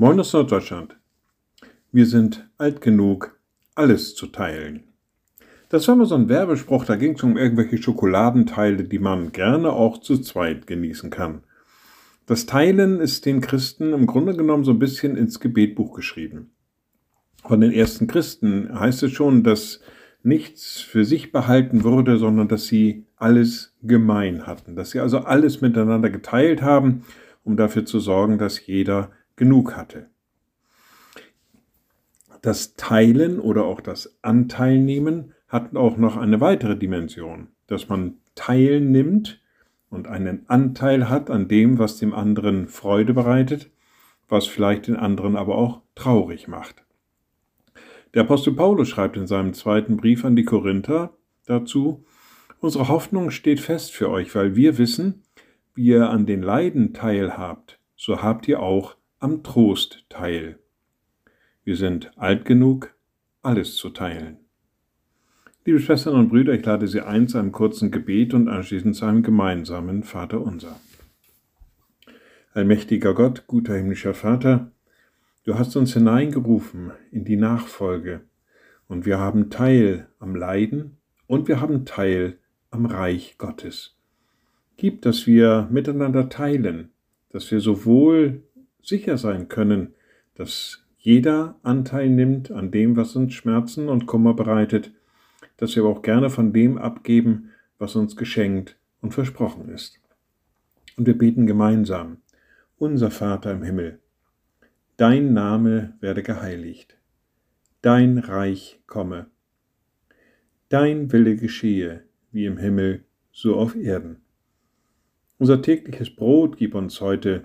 Moin aus Norddeutschland. Wir sind alt genug, alles zu teilen. Das war mal so ein Werbespruch, da ging es um irgendwelche Schokoladenteile, die man gerne auch zu zweit genießen kann. Das Teilen ist den Christen im Grunde genommen so ein bisschen ins Gebetbuch geschrieben. Von den ersten Christen heißt es schon, dass nichts für sich behalten wurde, sondern dass sie alles gemein hatten, dass sie also alles miteinander geteilt haben, um dafür zu sorgen, dass jeder genug hatte. Das Teilen oder auch das Anteilnehmen hat auch noch eine weitere Dimension, dass man teilnimmt und einen Anteil hat an dem, was dem anderen Freude bereitet, was vielleicht den anderen aber auch traurig macht. Der Apostel Paulus schreibt in seinem zweiten Brief an die Korinther dazu, Unsere Hoffnung steht fest für euch, weil wir wissen, wie ihr an den Leiden teilhabt, so habt ihr auch am Trost teil. Wir sind alt genug, alles zu teilen. Liebe Schwestern und Brüder, ich lade Sie ein zu einem kurzen Gebet und anschließend zu einem gemeinsamen Vater unser. Allmächtiger Gott, guter himmlischer Vater, du hast uns hineingerufen in die Nachfolge und wir haben Teil am Leiden und wir haben Teil am Reich Gottes. Gib, dass wir miteinander teilen, dass wir sowohl sicher sein können, dass jeder Anteil nimmt an dem, was uns Schmerzen und Kummer bereitet, dass wir aber auch gerne von dem abgeben, was uns geschenkt und versprochen ist. Und wir beten gemeinsam, unser Vater im Himmel, dein Name werde geheiligt, dein Reich komme, dein Wille geschehe, wie im Himmel, so auf Erden. Unser tägliches Brot gib uns heute